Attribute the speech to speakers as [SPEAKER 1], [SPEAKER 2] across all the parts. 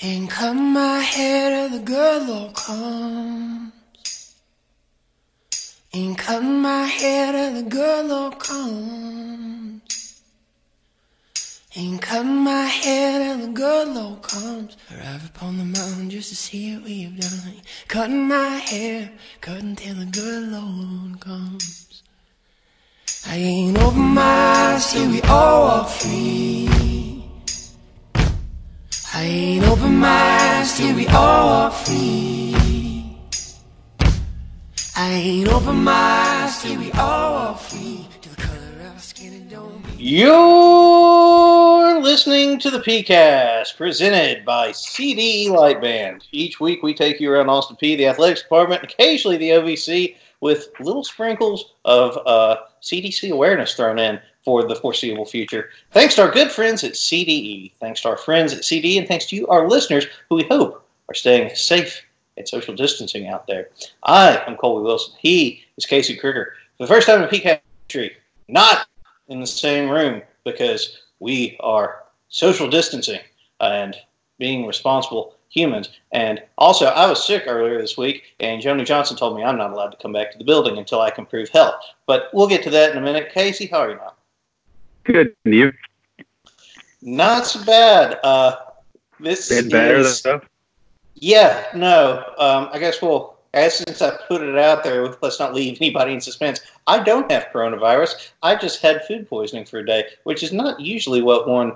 [SPEAKER 1] Ain't cut my hair till the good Lord comes. Ain't cut my hair till the good Lord comes. Ain't cut my hair till the good Lord comes. Arrive upon the mountain just to see what have done. Cutting my hair, cutting till the good Lord comes. I ain't open my eyes till we all walk free. I ain't open my eyes till we all walk free. I ain't open my eyes till we all walk free. To the color of our skin and don't be.
[SPEAKER 2] You're listening to the PeayCast presented by CDE Lightband. Each week we take you around Austin Peay, the athletics department, occasionally the OVC, with little sprinkles of uh, CDC awareness thrown in for the foreseeable future. Thanks to our good friends at CDE, thanks to our friends at CDE, and thanks to you, our listeners, who we hope are staying safe and social distancing out there. I am Colby Wilson. He is Casey Krieger. For the first time in PeayCast history, not in the same room because we are social distancing and being responsible humans. And also, I was sick earlier this week, and Joni Johnson told me I'm not allowed to come back to the building until I can prove health. But we'll get to that in a minute. Casey, how are you now?
[SPEAKER 3] Good. And you?
[SPEAKER 2] Not so bad. Uh, this
[SPEAKER 3] Been better
[SPEAKER 2] is,
[SPEAKER 3] though.
[SPEAKER 2] Yeah, no. Um, I guess we'll. As since I put it out there, let's not leave anybody in suspense. I don't have coronavirus. I just had food poisoning for a day, which is not usually what one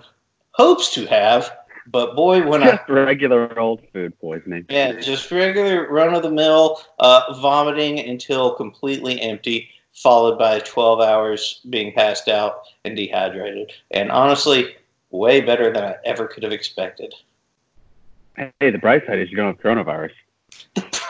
[SPEAKER 2] hopes to have. But boy, when I
[SPEAKER 3] regular old food poisoning.
[SPEAKER 2] Yeah, just regular run of the mill uh, vomiting until completely empty, followed by 12 hours being passed out and dehydrated. And honestly, way better than I ever could have expected.
[SPEAKER 3] Hey, the bright side is you don't have coronavirus.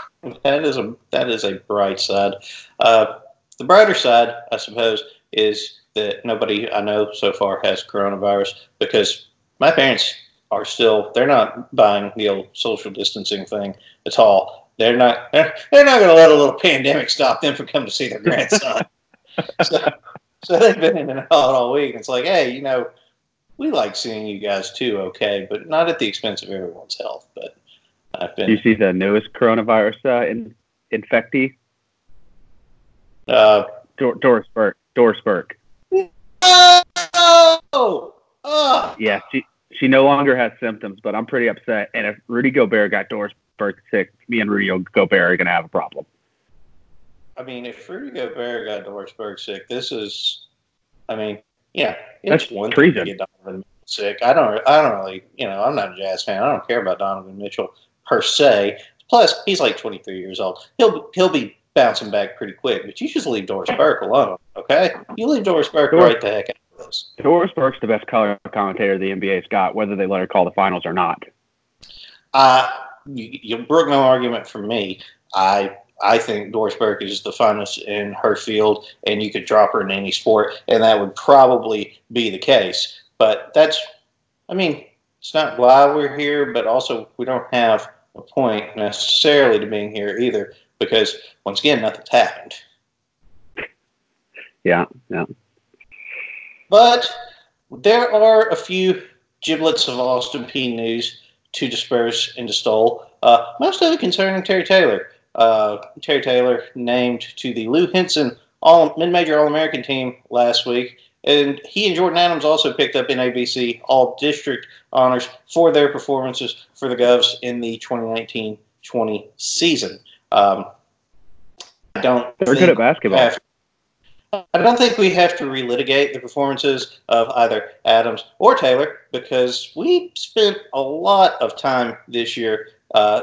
[SPEAKER 2] That is a that is a bright side. Uh, the brighter side, I suppose, is that nobody I know so far has coronavirus because my parents are still they're not buying the old social distancing thing at all. They're not they're, they're not going to let a little pandemic stop them from coming to see their grandson. so, so they've been in and out all week. It's like, hey, you know, we like seeing you guys too, okay, but not at the expense of everyone's health. But I've
[SPEAKER 3] Do you see the newest coronavirus uh, in, infectee?
[SPEAKER 2] uh,
[SPEAKER 3] Dor- Doris Burke. Doris Burke.
[SPEAKER 2] oh, oh,
[SPEAKER 3] Yeah, she she no longer has symptoms, but I'm pretty upset. And if Rudy Gobert got Doris Burke sick, me and Rudy Gobert are gonna have a problem.
[SPEAKER 2] I mean, if Rudy Gobert got Doris Burke sick, this is, I mean, yeah, it's
[SPEAKER 3] That's
[SPEAKER 2] one thing
[SPEAKER 3] treason.
[SPEAKER 2] to get Donovan sick. I don't, I don't really, you know, I'm not a Jazz fan. I don't care about Donovan Mitchell per se. Plus, he's like 23 years old. He'll he'll be bouncing back pretty quick. But you just leave Doris Burke alone, okay? You leave Doris Burke
[SPEAKER 3] Doris-
[SPEAKER 2] right the heck out of this.
[SPEAKER 3] Doris Burke's the best color commentator the NBA's got, whether they let her call the finals or not.
[SPEAKER 2] Uh, you, you brook no argument from me. I I think Doris Burke is the funnest in her field, and you could drop her in any sport, and that would probably be the case. But that's, I mean, it's not why we're here, but also we don't have a point necessarily to being here either, because once again, nothing's happened.
[SPEAKER 3] Yeah, yeah.
[SPEAKER 2] But there are a few giblets of Austin Peay news to disperse and to stole. Uh, most of it concerning Terry Taylor. Uh, Terry Taylor named to the Lou Henson All Mid-Major All-American team last week, and he and Jordan Adams also picked up NABC All-District honors for their performances for the Govs in the 2019-20 season. Um, I don't.
[SPEAKER 3] They're good at basketball.
[SPEAKER 2] have- I don't think we have to relitigate the performances of either Adams or Taylor because we spent a lot of time this year uh,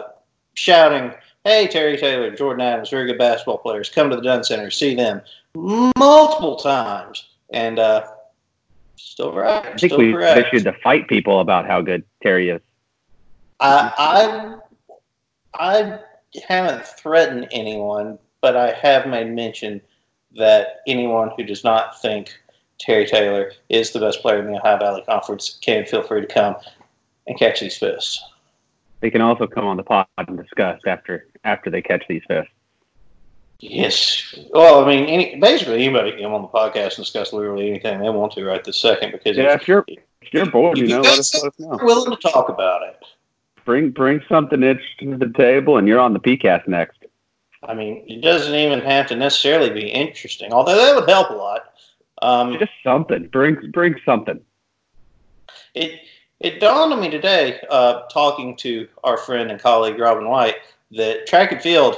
[SPEAKER 2] shouting, "Hey, Terry Taylor, Jordan Adams, very good basketball players. Come to the Dunn Center, see them." Multiple times, and uh, still right.
[SPEAKER 3] I think
[SPEAKER 2] still
[SPEAKER 3] we
[SPEAKER 2] correct.
[SPEAKER 3] issued to fight people about how good Terry is.
[SPEAKER 2] I, I I haven't threatened anyone, but I have made mention that anyone who does not think Terry Taylor is the best player in the Ohio Valley Conference can feel free to come and catch these fists.
[SPEAKER 3] They can also come on the pod and discuss after after they catch these fish.
[SPEAKER 2] Yes. Well, I mean, any, basically anybody can come on the podcast and discuss literally anything they want to right this second because
[SPEAKER 3] Yeah,
[SPEAKER 2] if,
[SPEAKER 3] if you're if you're bored, you know, let us let us know.
[SPEAKER 2] willing to talk about it.
[SPEAKER 3] Bring bring something interesting to the table, and you're on the PeayCast next.
[SPEAKER 2] I mean, it doesn't even have to necessarily be interesting, although that would help a lot. Um,
[SPEAKER 3] Just something. Bring bring something.
[SPEAKER 2] it it dawned on me today, uh, talking to our friend and colleague Robin White, that track and field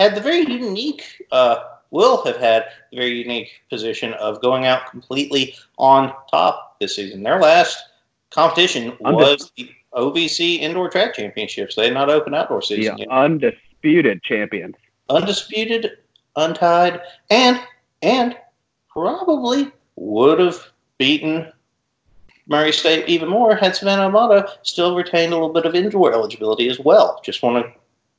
[SPEAKER 2] had the very unique, uh, will have had the very unique position of going out completely on top this season. Their last competition
[SPEAKER 3] Undis-
[SPEAKER 2] was the OVC Indoor Track Championships. They had not open outdoor season yet.
[SPEAKER 3] undisputed champions.
[SPEAKER 2] Undisputed, untied, and and probably would have beaten Murray State even more had Savannah Amato still retained a little bit of indoor eligibility as well. Just want to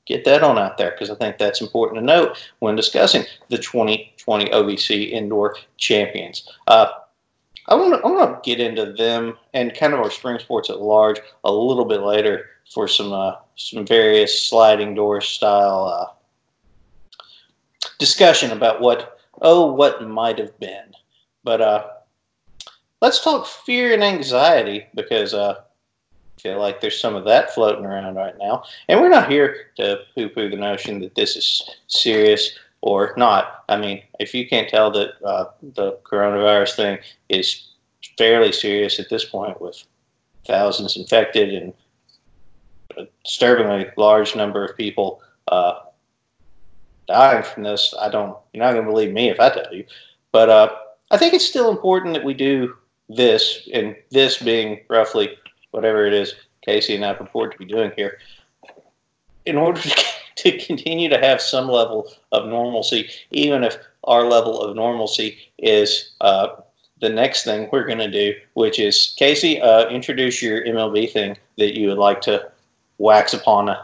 [SPEAKER 2] get that on out there because I think that's important to note when discussing the 2020 OVC Indoor Champions. Uh, I want to I get into them and kind of our spring sports at large a little bit later for some uh, some various sliding door style uh, discussion about what oh what might have been. But uh, let's talk fear and anxiety because uh, I feel like there's some of that floating around right now, and we're not here to poo-poo the notion that this is serious or not. I mean, if you can't tell that uh, the coronavirus thing is fairly serious at this point, with thousands infected and a disturbingly large number of people uh, dying from this. I don't. You're not going to believe me if I tell you, but uh, I think it's still important that we do this, and this being roughly whatever it is Casey and I purport to be doing here, in order to, to continue to have some level of normalcy, even if our level of normalcy is uh, the next thing we're going to do, which is Casey, uh, introduce your MLB thing that you would like to wax upon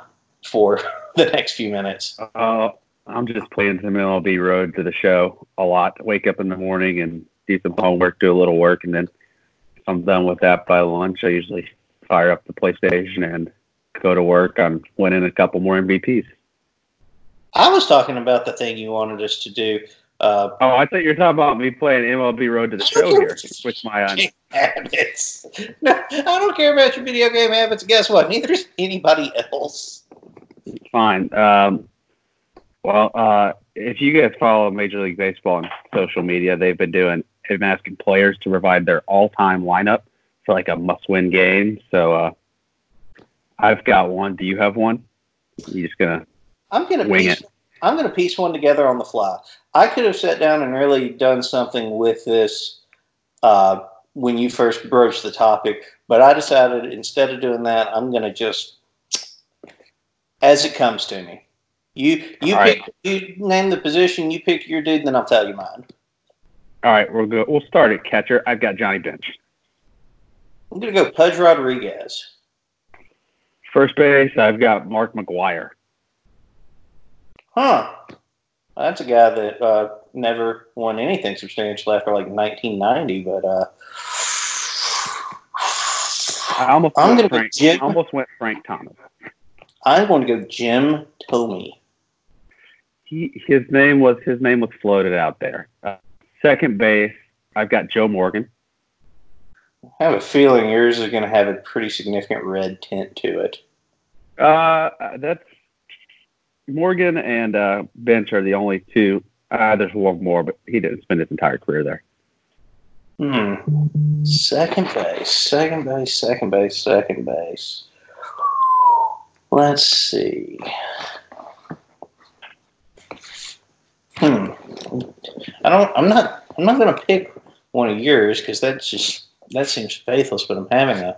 [SPEAKER 2] for the next few minutes.
[SPEAKER 3] Uh, I'm just playing some MLB Road to the show a lot. Wake up in the morning and do some homework, do a little work, and then if I'm done with that by lunch, I usually fire up the PlayStation and go to work on winning a couple more MVPs.
[SPEAKER 2] I was talking about the thing you wanted us to do. Uh,
[SPEAKER 3] Oh, I thought you were talking about me playing MLB Road to the show here with my
[SPEAKER 2] habits. No, I don't care about your video game habits. Guess what? Neither does anybody else.
[SPEAKER 3] Fine. Um, well, uh, if you guys follow Major League Baseball on social media, they've been doing, they've been asking players to provide their all-time lineup for like a must-win game. So uh, I've got one. Do you have one? You just gonna?
[SPEAKER 2] I'm gonna
[SPEAKER 3] Wing
[SPEAKER 2] piece, I'm gonna piece one together on the fly. I could have sat down and really done something with this uh, when you first broached the topic, but I decided instead of doing that, I'm gonna just as it comes to me. You you
[SPEAKER 3] All
[SPEAKER 2] pick you name the position, you pick your dude, then I'll tell you mine.
[SPEAKER 3] All right, we'll go. We'll start at catcher. I've got Johnny Bench.
[SPEAKER 2] I'm gonna go Pudge Rodriguez.
[SPEAKER 3] First base, I've got Mark McGwire.
[SPEAKER 2] Huh. That's a guy that uh, never won anything substantial after like 1990, but uh,
[SPEAKER 3] I almost
[SPEAKER 2] I'm
[SPEAKER 3] went
[SPEAKER 2] gonna go
[SPEAKER 3] Frank.
[SPEAKER 2] Jim-
[SPEAKER 3] I almost went Frank Thomas.
[SPEAKER 2] I'm going to go Jim Thome.
[SPEAKER 3] He his name was his name was floated out there. Uh, second base, I've got Joe Morgan.
[SPEAKER 2] I have a feeling yours is going to have a pretty significant red tint to it.
[SPEAKER 3] Uh, that's Morgan and uh, Bench are the only two. Uh, there's one more, but he didn't spend his entire career there.
[SPEAKER 2] Hmm. Second base, second base, second base, second base. Let's see. Hmm. I don't. I'm not. I'm not going to pick one of yours because that's just that seems faithless. But I'm having a,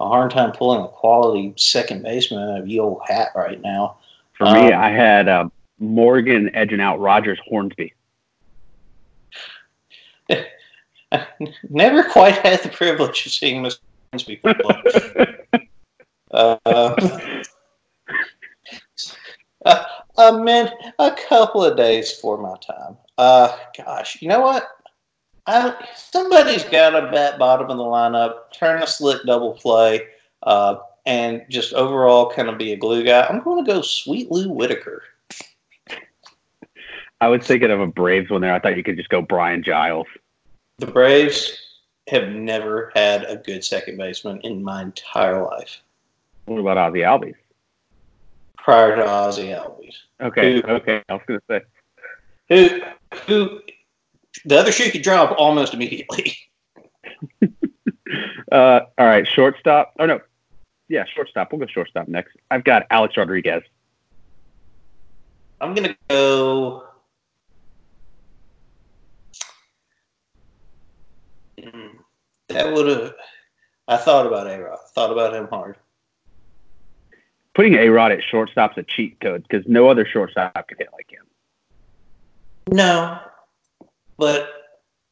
[SPEAKER 2] a hard time pulling a quality second baseman out of your old hat right now.
[SPEAKER 3] For me,
[SPEAKER 2] Um,
[SPEAKER 3] I had uh, Morgan edging out Rogers Hornsby.
[SPEAKER 2] Never quite had the privilege of seeing Mr. Hornsby uh, I meant a couple of days for my time. Uh, gosh, you know what? I, somebody's got a bat bottom of the lineup, turn a slick double play, uh, and just overall kind of be a glue guy. I'm going to go Sweet Lou Whitaker.
[SPEAKER 3] I was thinking of a Braves one there. I thought you could just go Brian Giles.
[SPEAKER 2] The Braves have never had a good second baseman in my entire life.
[SPEAKER 3] What about Ozzie Albies?
[SPEAKER 2] Prior to Ozzie Albies.
[SPEAKER 3] Okay,
[SPEAKER 2] Who-
[SPEAKER 3] okay. I was gonna say
[SPEAKER 2] Who, who, the other shoe could drop almost immediately.
[SPEAKER 3] Uh, all right, shortstop. Oh no, yeah, shortstop. We'll go shortstop next. I've got Alex Rodriguez.
[SPEAKER 2] I'm gonna go. Mm, That would have. I thought about A Rod. Thought about him hard.
[SPEAKER 3] Putting A Rod at shortstop's a cheat code because no other shortstop could hit like him.
[SPEAKER 2] No, but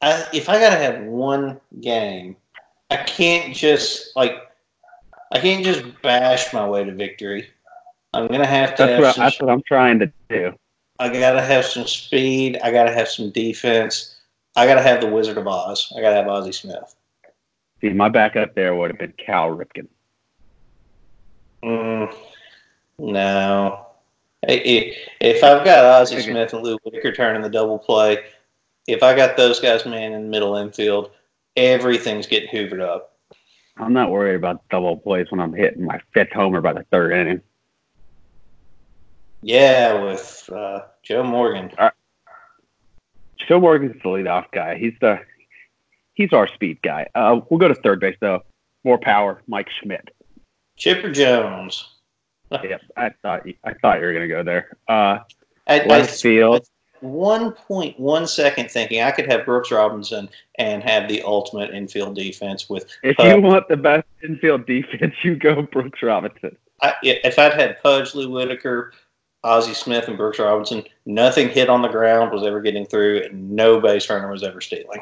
[SPEAKER 2] I, if I gotta have one game, I can't just like. I can't just bash my way to victory. I'm gonna have to.
[SPEAKER 3] That's
[SPEAKER 2] have
[SPEAKER 3] what,
[SPEAKER 2] some
[SPEAKER 3] that's what I'm trying to do.
[SPEAKER 2] I gotta have some speed. I gotta have some defense. I gotta have the Wizard of Oz. I gotta have Ozzie Smith.
[SPEAKER 3] See, my backup there would have been Cal Ripken.
[SPEAKER 2] Mm, no. If I've got Ozzie Smith and Lou Whitaker turning the double play, if I got those guys man in middle infield, everything's getting hoovered up.
[SPEAKER 3] I'm not worried about double plays when I'm hitting my fifth homer by the third inning.
[SPEAKER 2] Yeah, with uh, Joe Morgan.
[SPEAKER 3] Joe Morgan's the leadoff guy. He's the he's our speed guy. Uh, we'll go to third base though. More power, Mike Schmidt.
[SPEAKER 2] Chipper Jones.
[SPEAKER 3] Yep, I thought you, I thought you were gonna go there. Uh,
[SPEAKER 2] I, I,
[SPEAKER 3] field.
[SPEAKER 2] one point one second thinking I could have Brooks Robinson and have the ultimate infield defense with
[SPEAKER 3] If you want the best infield defense, you go Brooks Robinson.
[SPEAKER 2] I, if I'd had Pudge, Lou Whitaker, Ozzie Smith, and Brooks Robinson, nothing hit on the ground was ever getting through, and no base runner was ever stealing.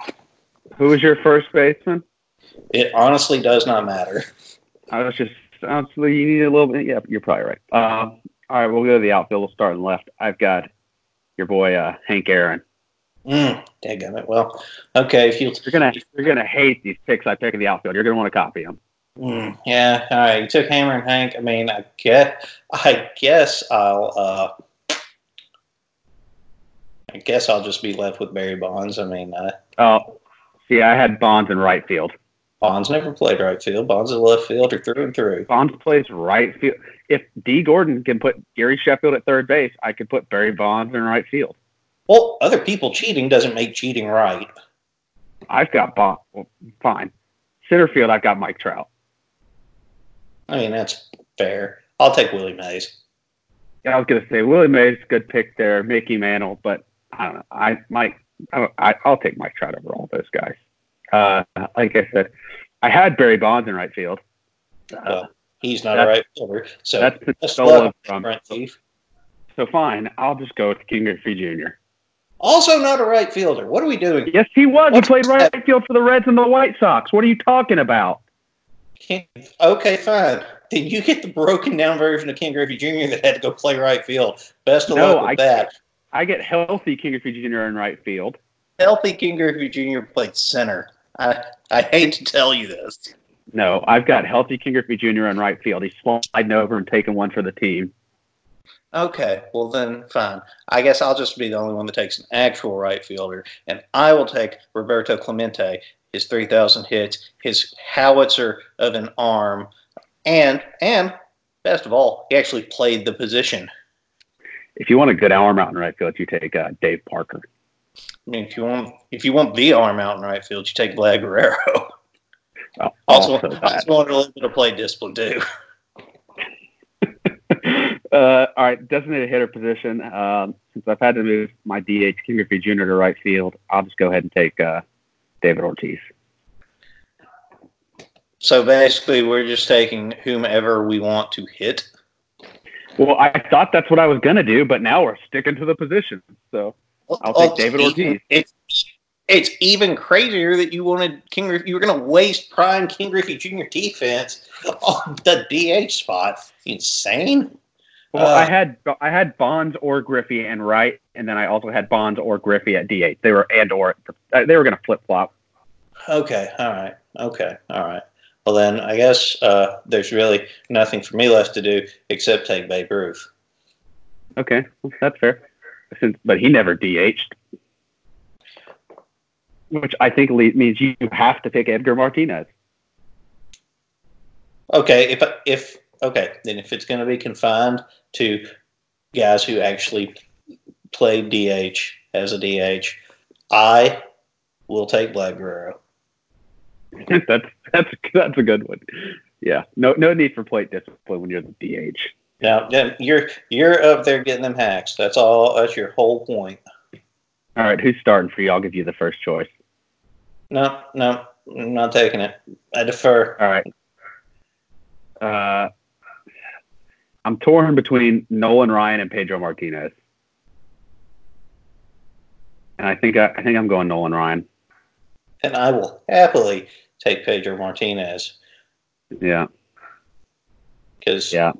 [SPEAKER 3] Who was your first baseman?
[SPEAKER 2] It honestly does not matter.
[SPEAKER 3] I was just honestly, you need a little bit. Yeah, you're probably right. Um, all right, we'll go to the outfield. We'll start on the left. I've got your boy uh, Hank Aaron.
[SPEAKER 2] Mm, it. Well, okay. If you,
[SPEAKER 3] You're gonna you're gonna hate these picks I pick in the outfield. You're gonna want to copy them.
[SPEAKER 2] mm, yeah, all right. You took Hammer and Hank. I mean, I guess, I guess I'll, uh, I guess I'll just be left with Barry Bonds. I mean, uh,
[SPEAKER 3] Oh, see, I had Bonds in right field.
[SPEAKER 2] Bonds never played right field. Bonds is a left fielder through and through.
[SPEAKER 3] Bonds plays right field. If D. Gordon can put Gary Sheffield at third base, I could put Barry Bonds in right field.
[SPEAKER 2] Well, other people cheating doesn't make cheating right.
[SPEAKER 3] I've got Bonds. Well, fine. Center field, I've got Mike Trout.
[SPEAKER 2] I mean, that's fair. I'll take Willie Mays.
[SPEAKER 3] Yeah, I was gonna say Willie Mays, good pick there. Mickey Mantle, but I don't know. I Mike, I, I, I'll take Mike Trout over all those guys. Uh, like I said, I had Barry Bonds in right field. Uh,
[SPEAKER 2] Well, he's not a right fielder, so
[SPEAKER 3] that's stolen
[SPEAKER 2] love,
[SPEAKER 3] from.
[SPEAKER 2] Thief.
[SPEAKER 3] So fine, I'll just go with Ken Griffey Jr.
[SPEAKER 2] Also, not a right fielder. What are we doing?
[SPEAKER 3] Yes, he was. He
[SPEAKER 2] What's
[SPEAKER 3] played
[SPEAKER 2] that?
[SPEAKER 3] right field for the Reds and the White Sox. What are you talking about?
[SPEAKER 2] King- Okay, fine. Then you get the broken down version of Ken Griffey Jr. that had to go play right field. Best of
[SPEAKER 3] No,
[SPEAKER 2] luck with
[SPEAKER 3] I-
[SPEAKER 2] that.
[SPEAKER 3] I get healthy Ken Griffey Jr. in right field.
[SPEAKER 2] Healthy Ken Griffey Jr. played center. I I hate to tell you this.
[SPEAKER 3] No, I've got healthy Ken Griffey Jr. in right field. He's sliding over and taking one for the team.
[SPEAKER 2] Okay, well then, fine. I guess I'll just be the only one that takes an actual right fielder, and I will take Roberto Clemente, his 3,000 hits, his howitzer of an arm, and and best of all, he actually played the position.
[SPEAKER 3] If you want a good arm out in right field, you take uh, Dave Parker.
[SPEAKER 2] I mean, if you want if you want the arm out in right field, you take Vlad Guerrero.
[SPEAKER 3] Oh,
[SPEAKER 2] Also,
[SPEAKER 3] also that.
[SPEAKER 2] also want a little bit of play discipline too.
[SPEAKER 3] uh, all right, designated hitter position. Um, since I've had to move my DH Ken Griffey Jr. to right field, I'll just go ahead and take uh, David Ortiz.
[SPEAKER 2] So basically, we're just taking whomever we want to hit.
[SPEAKER 3] Well, I thought that's what I was gonna do, but now we're sticking to the position. So I'll take David
[SPEAKER 2] even-
[SPEAKER 3] Ortiz.
[SPEAKER 2] It's it's even crazier that you wanted King. Griffey. You were going to waste prime Ken Griffey Jr. defense on the DH spot. Insane.
[SPEAKER 3] Well,
[SPEAKER 2] Uh,
[SPEAKER 3] I had I had Bonds or Griffey and Wright, and then I also had Bonds or Griffey at DH. They were and or uh, they were gonna flip flop.
[SPEAKER 2] Okay. All right. Okay. All right. Well, then I guess uh, there's really nothing for me left to do except take Babe Ruth.
[SPEAKER 3] Okay, that's fair. Since, but he never DH'd, which I think means you have to pick Edgar Martinez.
[SPEAKER 2] Okay. If if okay, then if it's going to be confined to guys who actually played DH as a DH, I will take Vlad Guerrero.
[SPEAKER 3] that's that's that's a good one. Yeah, no no need for plate discipline when you're the DH.
[SPEAKER 2] Now, yeah, you're you're up there getting them hacks. That's all. That's your whole point.
[SPEAKER 3] All right, who's starting for you? I'll give you the first choice.
[SPEAKER 2] No, no, I'm not taking it. I defer.
[SPEAKER 3] All right. Uh, I'm torn between Nolan Ryan and Pedro Martinez, and I think I, I think I'm going Nolan Ryan.
[SPEAKER 2] And I will happily take Pedro Martinez
[SPEAKER 3] Yeah,
[SPEAKER 2] because
[SPEAKER 3] yeah,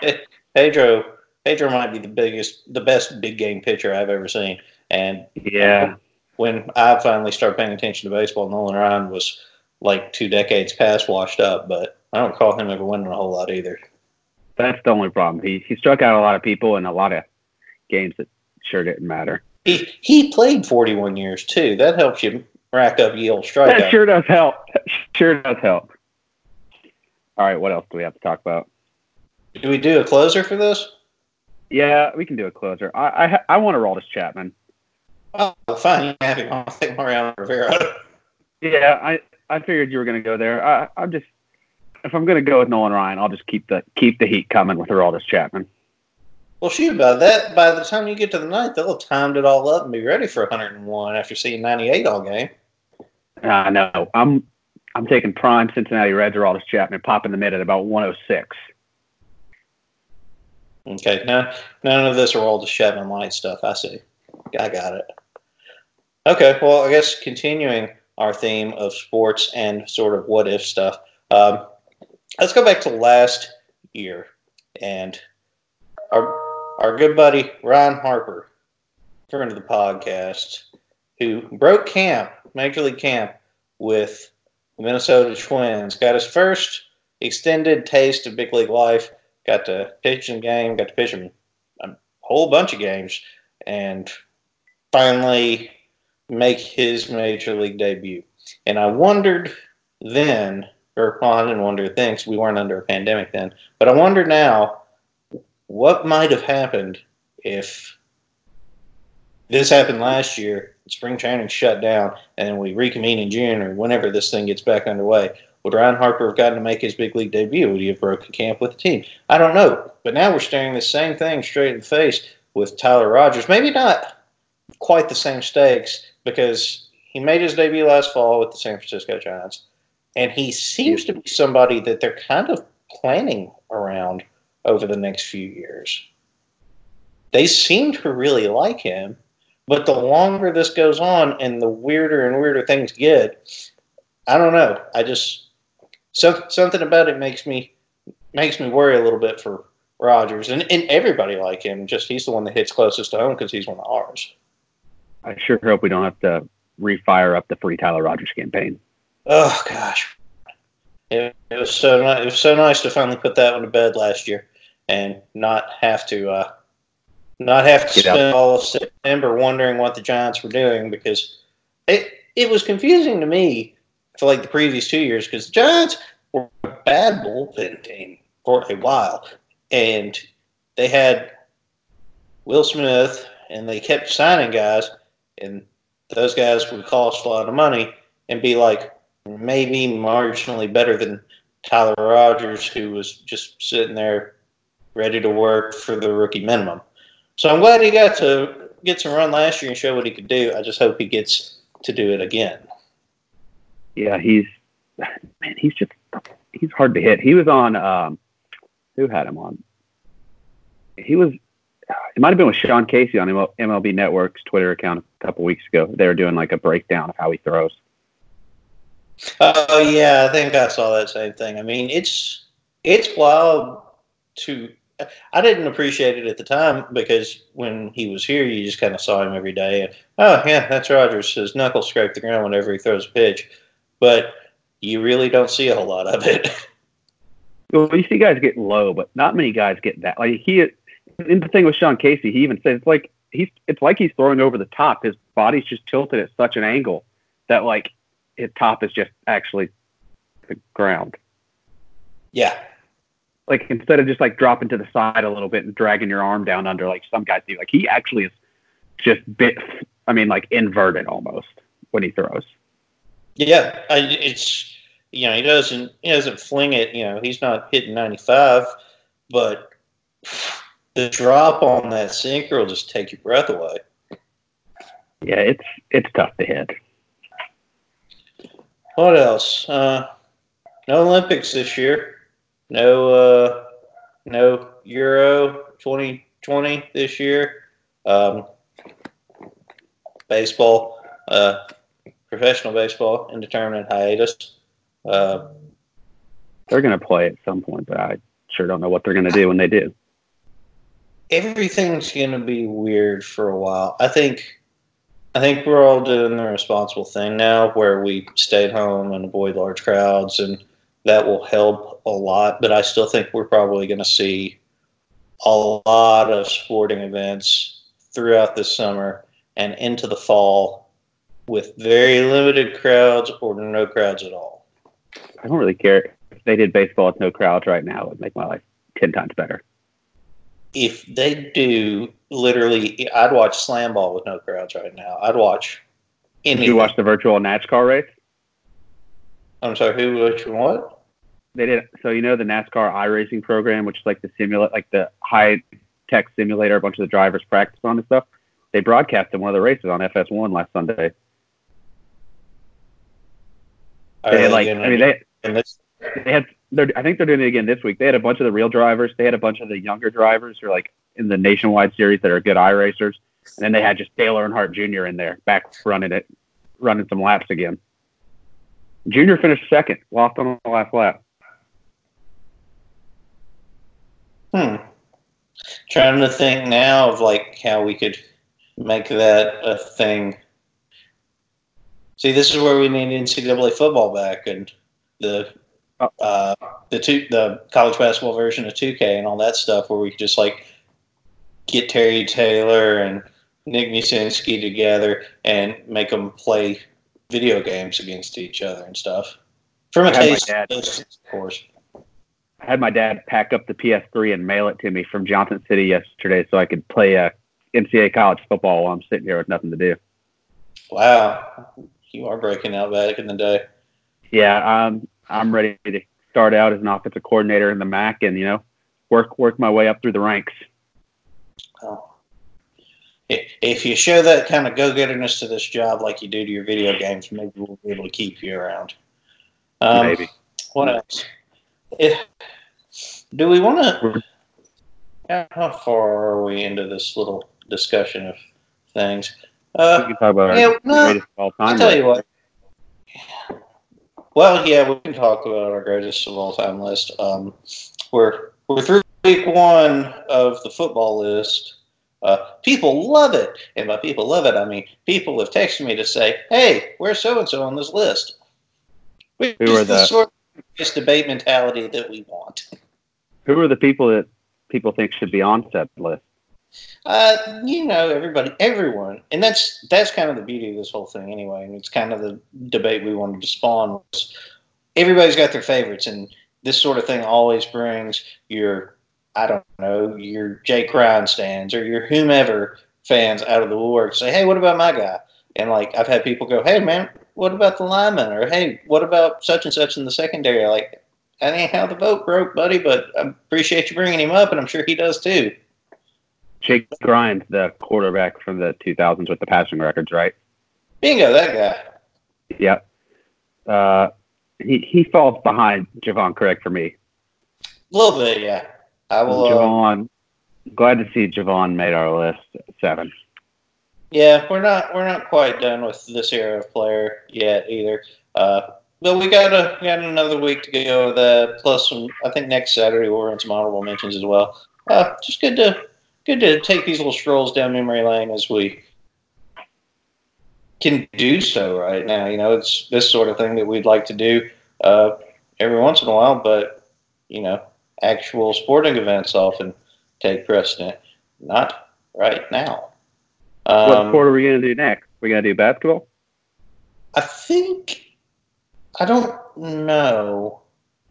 [SPEAKER 2] Pedro Pedro might be the biggest, the best big game pitcher I've ever seen. And
[SPEAKER 3] yeah.
[SPEAKER 2] when I finally started paying attention to baseball, Nolan Ryan was like two decades past washed up, but I don't recall him ever winning a whole lot either.
[SPEAKER 3] That's the only problem. He he struck out a lot of people in a lot of games that sure didn't matter.
[SPEAKER 2] He he played 41 years too. That helps you rack up yield
[SPEAKER 3] That
[SPEAKER 2] strikeout.
[SPEAKER 3] sure does help. That sure does help. All right, what else do we have to talk about?
[SPEAKER 2] Do we do a closer for this?
[SPEAKER 3] Yeah, we can do a closer. I I, I want to roll this Chapman.
[SPEAKER 2] Oh, fine. You have him. I'll take Mariano Rivera.
[SPEAKER 3] Yeah, I I figured you were going to go there. I I'm just if I'm going to go with Nolan Ryan, I'll just keep the keep the heat coming with Aroldis Chapman.
[SPEAKER 2] Well, shoot, by that, by the time you get to the ninth, they'll have timed it all up and be ready for 101 after seeing 98 all game.
[SPEAKER 3] Uh, no, I'm I'm taking prime Cincinnati Reds Aroldis Chapman, popping the mid at about 106.
[SPEAKER 2] Okay, now none of this Aroldis Chapman Light stuff. I see. I got it. Okay, well, I guess continuing our theme of sports and sort of what if stuff. Um, let's go back to last year and our our good buddy Ryan Harper, friend of the podcast, who broke camp, Major League camp, with the Minnesota Twins, got his first extended taste of big league life got to pitch in game, got to pitch in a whole bunch of games, and finally make his major league debut. And I wondered then, or well, I didn't wonder 'cause we weren't under a pandemic then, but I wonder now what might have happened if this happened last year, spring training shut down, and we reconvene in June or whenever this thing gets back underway. Would Ryan Harper have gotten to make his big league debut? Would he have broken camp with the team? I don't know. But now we're staring the same thing straight in the face with Tyler Rogers. Maybe not quite the same stakes because he made his debut last fall with the San Francisco Giants. And he seems to be somebody that they're kind of planning around over the next few years. They seem to really like him. But the longer this goes on and the weirder and weirder things get, I don't know. I just so, something about it makes me makes me worry a little bit for Rogers and, and everybody like him. Just he's the one that hits closest to home because he's one of ours.
[SPEAKER 3] I sure hope we don't have to refire up the free Tyler Rogers campaign.
[SPEAKER 2] Oh gosh, it, it was so ni- it was so nice to finally put that one to bed last year and not have to uh, not have to
[SPEAKER 3] Get out.
[SPEAKER 2] spend all of September wondering what the Giants were doing because it it was confusing to me for like the previous two years because the Giants were a bad bullpen team for a while and they had Will Smith and they kept signing guys and those guys would cost a lot of money and be like maybe marginally better than Tyler Rogers, who was just sitting there ready to work for the rookie minimum. So I'm glad he got to get some run last year and show what he could do. I just hope he gets to do it again.
[SPEAKER 3] Yeah, he's man, he's just he's hard to hit. He was on um who had him on? He was it might have been with Sean Casey on MLB Network's Twitter account a couple weeks ago. They were doing like a breakdown of how he throws.
[SPEAKER 2] Oh yeah, I think I saw that same thing. I mean, it's it's wild to. I didn't appreciate it at the time because when he was here, you just kind of saw him every day. And oh yeah, that's Rogers. His knuckles scrape the ground whenever he throws a pitch, but you really don't see a whole lot of it.
[SPEAKER 3] Well, you see guys get low, but not many guys get that. Like he, in the thing with Sean Casey, he even says it's like he's it's like he's throwing over the top. His body's just tilted at such an angle that like his top is just actually the ground.
[SPEAKER 2] yeah,
[SPEAKER 3] like instead of just like dropping to the side a little bit and dragging your arm down under like some guys do. Like he actually is just bit. I mean, like inverted almost when he throws.
[SPEAKER 2] Yeah, I, it's you know he doesn't he doesn't fling it. You know he's not hitting ninety five, but the drop on that sinker will just take your breath away.
[SPEAKER 3] Yeah, it's it's tough to hit.
[SPEAKER 2] What else? Uh, no Olympics this year. No, uh, no Euro 2020 this year. Um, baseball, uh, professional baseball, indeterminate hiatus. Uh,
[SPEAKER 3] they're going to play at some point, but I sure don't know what they're going to do when they do.
[SPEAKER 2] Everything's going to be weird for a while. I think I think we're all doing the responsible thing now where we stay at home and avoid large crowds, and that will help a lot. But I still think we're probably going to see a lot of sporting events throughout this summer and into the fall with very limited crowds or no crowds at all.
[SPEAKER 3] I don't really care. If they did baseball with no crowds right now, it would make my life 10 times better
[SPEAKER 2] if they do literally, I'd watch slam ball with no crowds right now. I'd watch.
[SPEAKER 3] Anything. Did you watch the virtual NASCAR race?
[SPEAKER 2] I'm sorry, who? Which what?
[SPEAKER 3] They did. So you know the NASCAR iRacing program, which is like the simulate, like the high tech simulator. A bunch of the drivers practice on and stuff. They broadcasted one of the races on FS1 last Sunday. They had like, I mean, they they had they're, I think they're doing it again this week. They had a bunch of the real drivers. They had a bunch of the younger drivers who are like in the nationwide series that are good iRacers. And then they had just Dale Earnhardt Jr. in there, back running it, running some laps again. Junior finished second, lost on the last lap.
[SPEAKER 2] Hmm. Trying to think now of like how we could make that a thing. See, this is where we need NCAA football back and the Oh. uh, the two the college basketball version of 2K and all that stuff, where we could just like get Terry Taylor and Nick Muszynski together and make them play video games against each other and stuff. From a taste, of course.
[SPEAKER 3] I had my dad pack up the PS3 and mail it to me from Johnson City yesterday, so I could play uh, NCAA college football while I'm sitting here with nothing to do.
[SPEAKER 2] Wow, you are breaking out back in the day.
[SPEAKER 3] Yeah, um, I'm ready to start out as an offensive coordinator in the MAC and you know work work my way up through the ranks.
[SPEAKER 2] Oh. If you show that kind of go-getterness to this job like you do to your video games, maybe we'll be able to keep you around. Um, maybe. What else? If, do we want to? How far are we into this little discussion of things?
[SPEAKER 3] Uh, we can talk about yeah, our no, greatest of all time.
[SPEAKER 2] I'll tell you what. Well, yeah, we can talk about our greatest of all time list. Um, we're we're through week one of the football list. Uh, people love it, and by people love it, I mean people have texted me to say, "Hey, where's so and so on this list?" Which Who are the sort of this debate mentality that we want.
[SPEAKER 3] Who are the people that people think should be on said list?
[SPEAKER 2] Uh, you know, everybody, everyone, and that's that's kind of the beauty of this whole thing, anyway. And it's kind of the debate we wanted to spawn. Was everybody's got their favorites, and this sort of thing always brings your, I don't know, your Jake Ryan stands or your whomever fans out of the woodwork. Say, hey, what about my guy? And like, I've had people go, hey, man, what about the lineman? Or hey, what about such and such in the secondary? Like, that ain't how the vote broke, buddy, but I appreciate you bringing him up, and I'm sure he does too.
[SPEAKER 3] Jake Grimes, the quarterback from the 2000s with the passing records, right?
[SPEAKER 2] Bingo, that guy.
[SPEAKER 3] Yep. Uh, he he falls behind Javon Craig for me.
[SPEAKER 2] A little bit, yeah. I will.
[SPEAKER 3] Uh, Javon, glad to see Javon made our list seven.
[SPEAKER 2] Yeah, we're not we're not quite done with this era of player yet either. Uh, but we got a we got another week to go with that. Plus, some, I think next Saturday we'll run some honorable mentions as well. Uh, just good to good to take these little strolls down memory lane as we can do so right now. You know, it's this sort of thing that we'd like to do uh, every once in a while, but you know, actual sporting events often take precedent. Not right now.
[SPEAKER 3] Um, what sport are we going to do next? We're going to do basketball.
[SPEAKER 2] I think I don't know.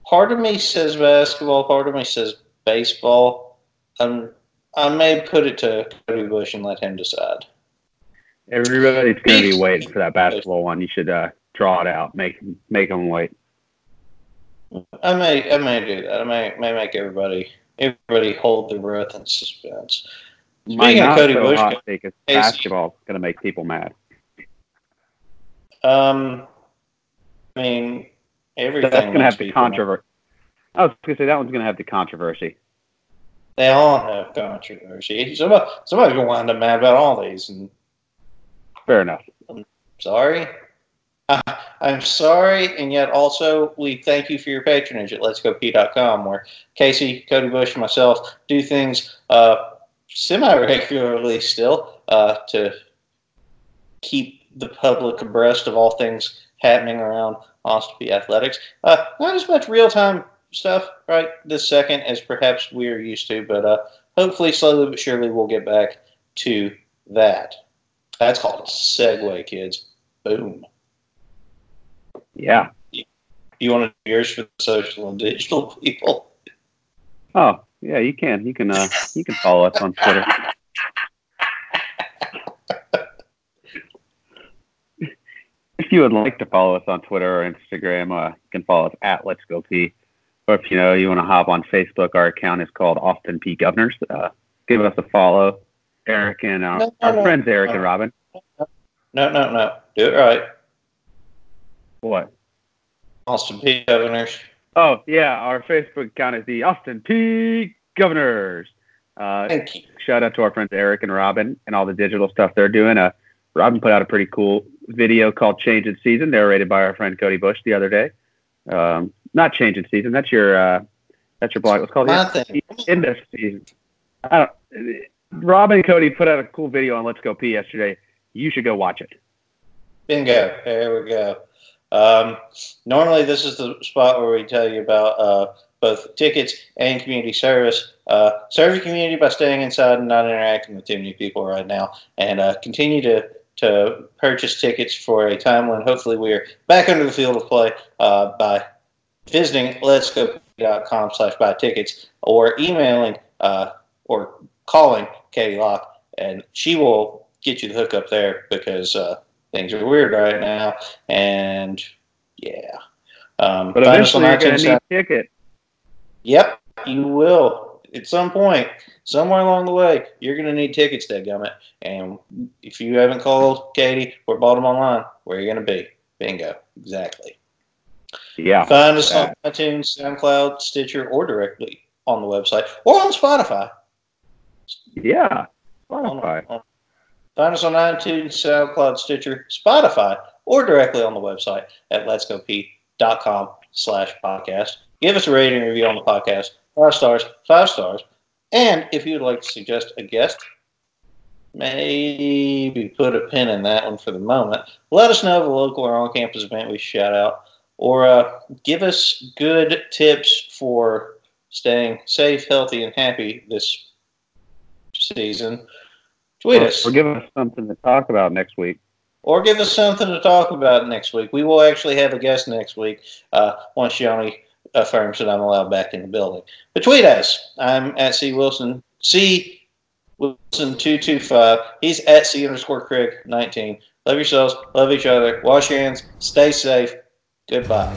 [SPEAKER 2] part of me says basketball, part of me says baseball. Um, I may put it to Cody Bush and let him decide.
[SPEAKER 3] Everybody's going to be waiting for that basketball one. You should uh, draw it out. Make make them wait.
[SPEAKER 2] I may I may do that. I may may make everybody everybody hold their breath in suspense.
[SPEAKER 3] My
[SPEAKER 2] Speaking of
[SPEAKER 3] not
[SPEAKER 2] Cody
[SPEAKER 3] so
[SPEAKER 2] Bush,
[SPEAKER 3] hot take is
[SPEAKER 2] Casey-
[SPEAKER 3] going to make people mad.
[SPEAKER 2] Um, I mean everything.
[SPEAKER 3] That's going to have the controversy. I was going to say that one's going to have the controversy.
[SPEAKER 2] They all have controversy. Somebody, somebody's gonna wind up mad about all these. And
[SPEAKER 3] Fair enough.
[SPEAKER 2] I'm sorry, I'm sorry, and yet also we thank you for your patronage at Let'sGoPeay.com, where Casey, Cody Bush, and myself do things uh, semi-regularly still uh, to keep the public abreast of all things happening around Austin Athletics. Uh, not as much real-time stuff right this second as perhaps we are used to, but uh, hopefully, slowly but surely, we'll get back to that. That's called a segue, kids. Boom.
[SPEAKER 3] Yeah.
[SPEAKER 2] You want to do yours for the social and digital people?
[SPEAKER 3] Oh, yeah. You can. You can. Uh, you can follow us on Twitter. if you would like to follow us on Twitter or Instagram, uh, you can follow us at Let's Go Peay. Or if you know you want to hop on Facebook, our account is called Austin Peay Governors. Uh, give us a follow. Eric and uh,
[SPEAKER 2] No, no,
[SPEAKER 3] our
[SPEAKER 2] no.
[SPEAKER 3] friends Eric and Robin.
[SPEAKER 2] No, no, no. Do it right.
[SPEAKER 3] What?
[SPEAKER 2] Austin Peay. Governors.
[SPEAKER 3] Oh yeah, our Facebook account is the Austin Peay Governors. Uh,
[SPEAKER 2] Thank you.
[SPEAKER 3] shout out to our friends Eric and Robin and all the digital stuff they're doing. Uh, Robin put out a pretty cool video called "Change in Season," narrated by our friend Cody Bush the other day. Um, not "Change in Season." That's your uh, that's your blog. What's it called end of season. I don't. Robin and Cody put out a cool video on Let's Go Peay yesterday. You should go watch it.
[SPEAKER 2] Bingo. There we go. Um, normally, this is the spot where we tell you about uh, both tickets and community service. Uh, serve your community by staying inside and not interacting with too many people right now, and uh, continue to to purchase tickets for a time when hopefully we are back under the field of play uh, by visiting letsgo.com slash buy tickets or emailing uh, or calling Katie Locke, and she will get you the hookup there because uh, things are weird right now. And yeah. Um,
[SPEAKER 3] But eventually, you're going to need tickets.
[SPEAKER 2] Yep, you will. At some point, somewhere along the way, you're going to need tickets, dadgummit. And if you haven't called Katie or bought them online, where are you going to be? Bingo. Exactly.
[SPEAKER 3] Yeah.
[SPEAKER 2] Find us on
[SPEAKER 3] that.
[SPEAKER 2] iTunes, SoundCloud, Stitcher, or directly on the website or on Spotify.
[SPEAKER 3] Yeah.
[SPEAKER 2] On-
[SPEAKER 3] Spotify.
[SPEAKER 2] on- Find us on iTunes, SoundCloud, Stitcher, Spotify, or directly on the website at letsgopeay.com slash podcast. Give us a rating and review on the podcast. Five stars, five stars. And if you would like to suggest a guest, maybe put a pin in that one for the moment. Let us know of a local or on-campus event we shout out. Or uh, give us good tips for staying safe, healthy, and happy this season. Tweet
[SPEAKER 3] Or,
[SPEAKER 2] us
[SPEAKER 3] or give us something to talk about next week.
[SPEAKER 2] or give us something to talk about next week. We will actually have a guest next week uh, once Johnny affirms that I'm allowed back in the building. But tweet us. I'm at C Wilson C Wilson two two five. He's at C underscore Craig nineteen. Love yourselves. Love each other. Wash your hands. Stay safe. 对吧？